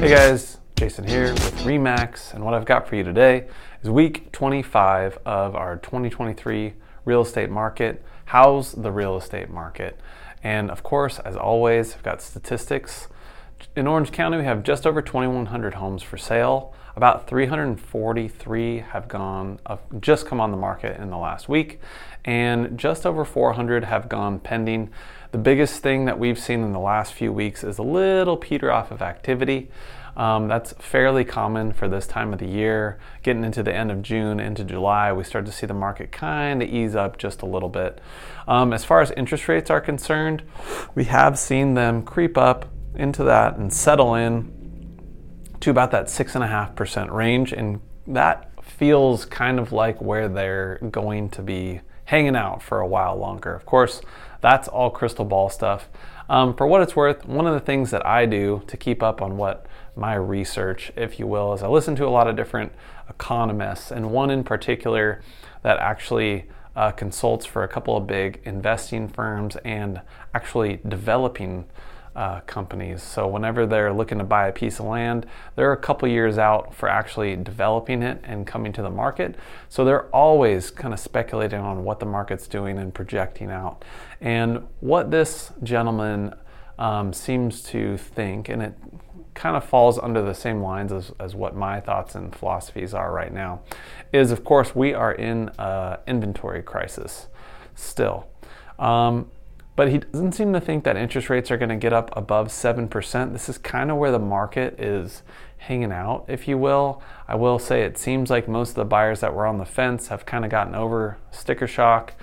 Hey guys, Jason here with RE/MAX, and what I've got for you today is week 25 of our 2023 real estate market. How's the real estate market? And of course, as always, I've got statistics. In Orange County, we have just over 2,100 homes for sale. About 343 have gone, uh, just come on the market in the last week, and just over 400 have gone pending. The biggest thing that we've seen in the last few weeks is a little peter off of activity. Um, that's fairly common for this time of the year. Getting into the end of June, into July, we start to see the market kind of ease up just a little bit. Um, as far as interest rates are concerned, we have seen them creep up into that and settle in to about that 6.5% range. And that feels kind of like where they're going to be hanging out for a while longer. Of course, that's all crystal ball stuff. Um, for what it's worth, one of the things that I do to keep up on what my research, if you will, is I listen to a lot of different economists, and one in particular that actually uh, consults for a couple of big investing firms and actually developing uh, companies. So whenever they're looking to buy a piece of land, they're a couple years out for actually developing it and coming to the market. So they're always kind of speculating on what the market's doing and projecting out. And what this gentleman um, seems to think, and it kind of falls under the same lines as, as what my thoughts and philosophies are right now, is of course we are in an inventory crisis still. Um, but he doesn't seem to think that interest rates are going to get up above 7%. This is kind of where the market is hanging out, if you will. I will say it seems like most of the buyers that were on the fence have kind of gotten over sticker shock.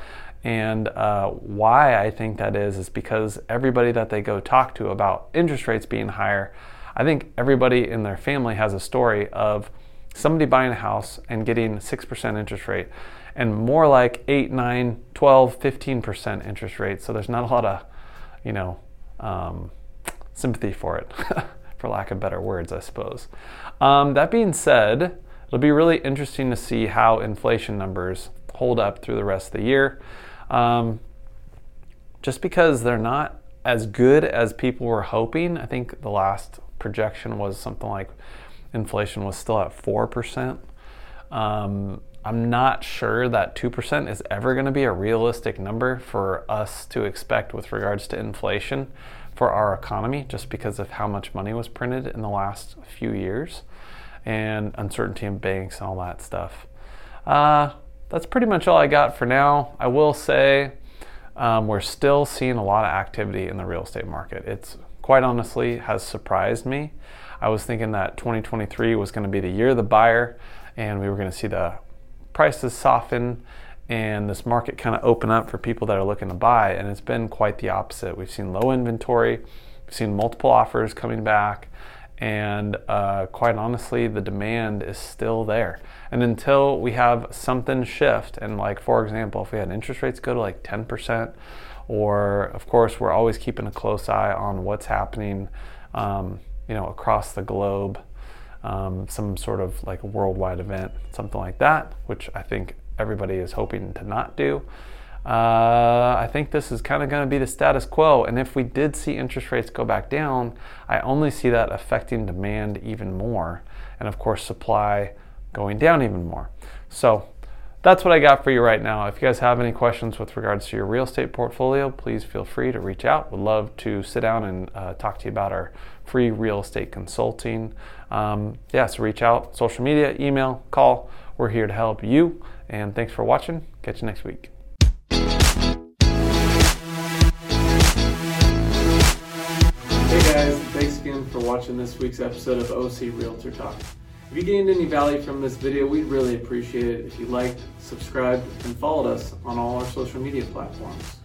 And uh, why I think that is, is because everybody that they go talk to about interest rates being higher, I think everybody in their family has a story of somebody buying a house and getting 6% interest rate and more like 8, 9, 12, 15% interest rates. So there's not a lot of, you know, um, sympathy for it, for lack of better words, I suppose. Um, that being said, it'll be really interesting to see how inflation numbers hold up through the rest of the year. Um, just because they're not as good as people were hoping, I think the last projection was something like inflation was still at 4%. Um, I'm not sure that 2% is ever going to be a realistic number for us to expect with regards to inflation for our economy, just because of how much money was printed in the last few years and uncertainty in banks and all that stuff. Uh, that's pretty much all I got for now. I will say um, we're still seeing a lot of activity in the real estate market. It's quite honestly has surprised me. I was thinking that 2023 was going to be the year of the buyer and we were going to see the prices soften and this market kind of open up for people that are looking to buy. And it's been quite the opposite. We've seen low inventory, we've seen multiple offers coming back, and uh, quite honestly, the demand is still there. And until we have something shift, and like for example, if we had interest rates go to like 10%, or of course, we're always keeping a close eye on what's happening, um, you know, across the globe um, some sort of like a worldwide event, something like that, which I think everybody is hoping to not do. Uh, I think this is kind of going to be the status quo. And if we did see interest rates go back down, I only see that affecting demand even more. And of course, supply going down even more. So that's what I got for you right now. If you guys have any questions with regards to your real estate portfolio, please feel free to reach out. Would love to sit down and uh, talk to you about our free real estate consulting. Um, yeah, so reach out, social media, email, call. We're here to help you. And thanks for watching. Catch you next week. Hey guys, thanks again for watching this week's episode of OC Realtor Talk. If you gained any value from this video, we'd really appreciate it if you liked, subscribed, and followed us on all our social media platforms.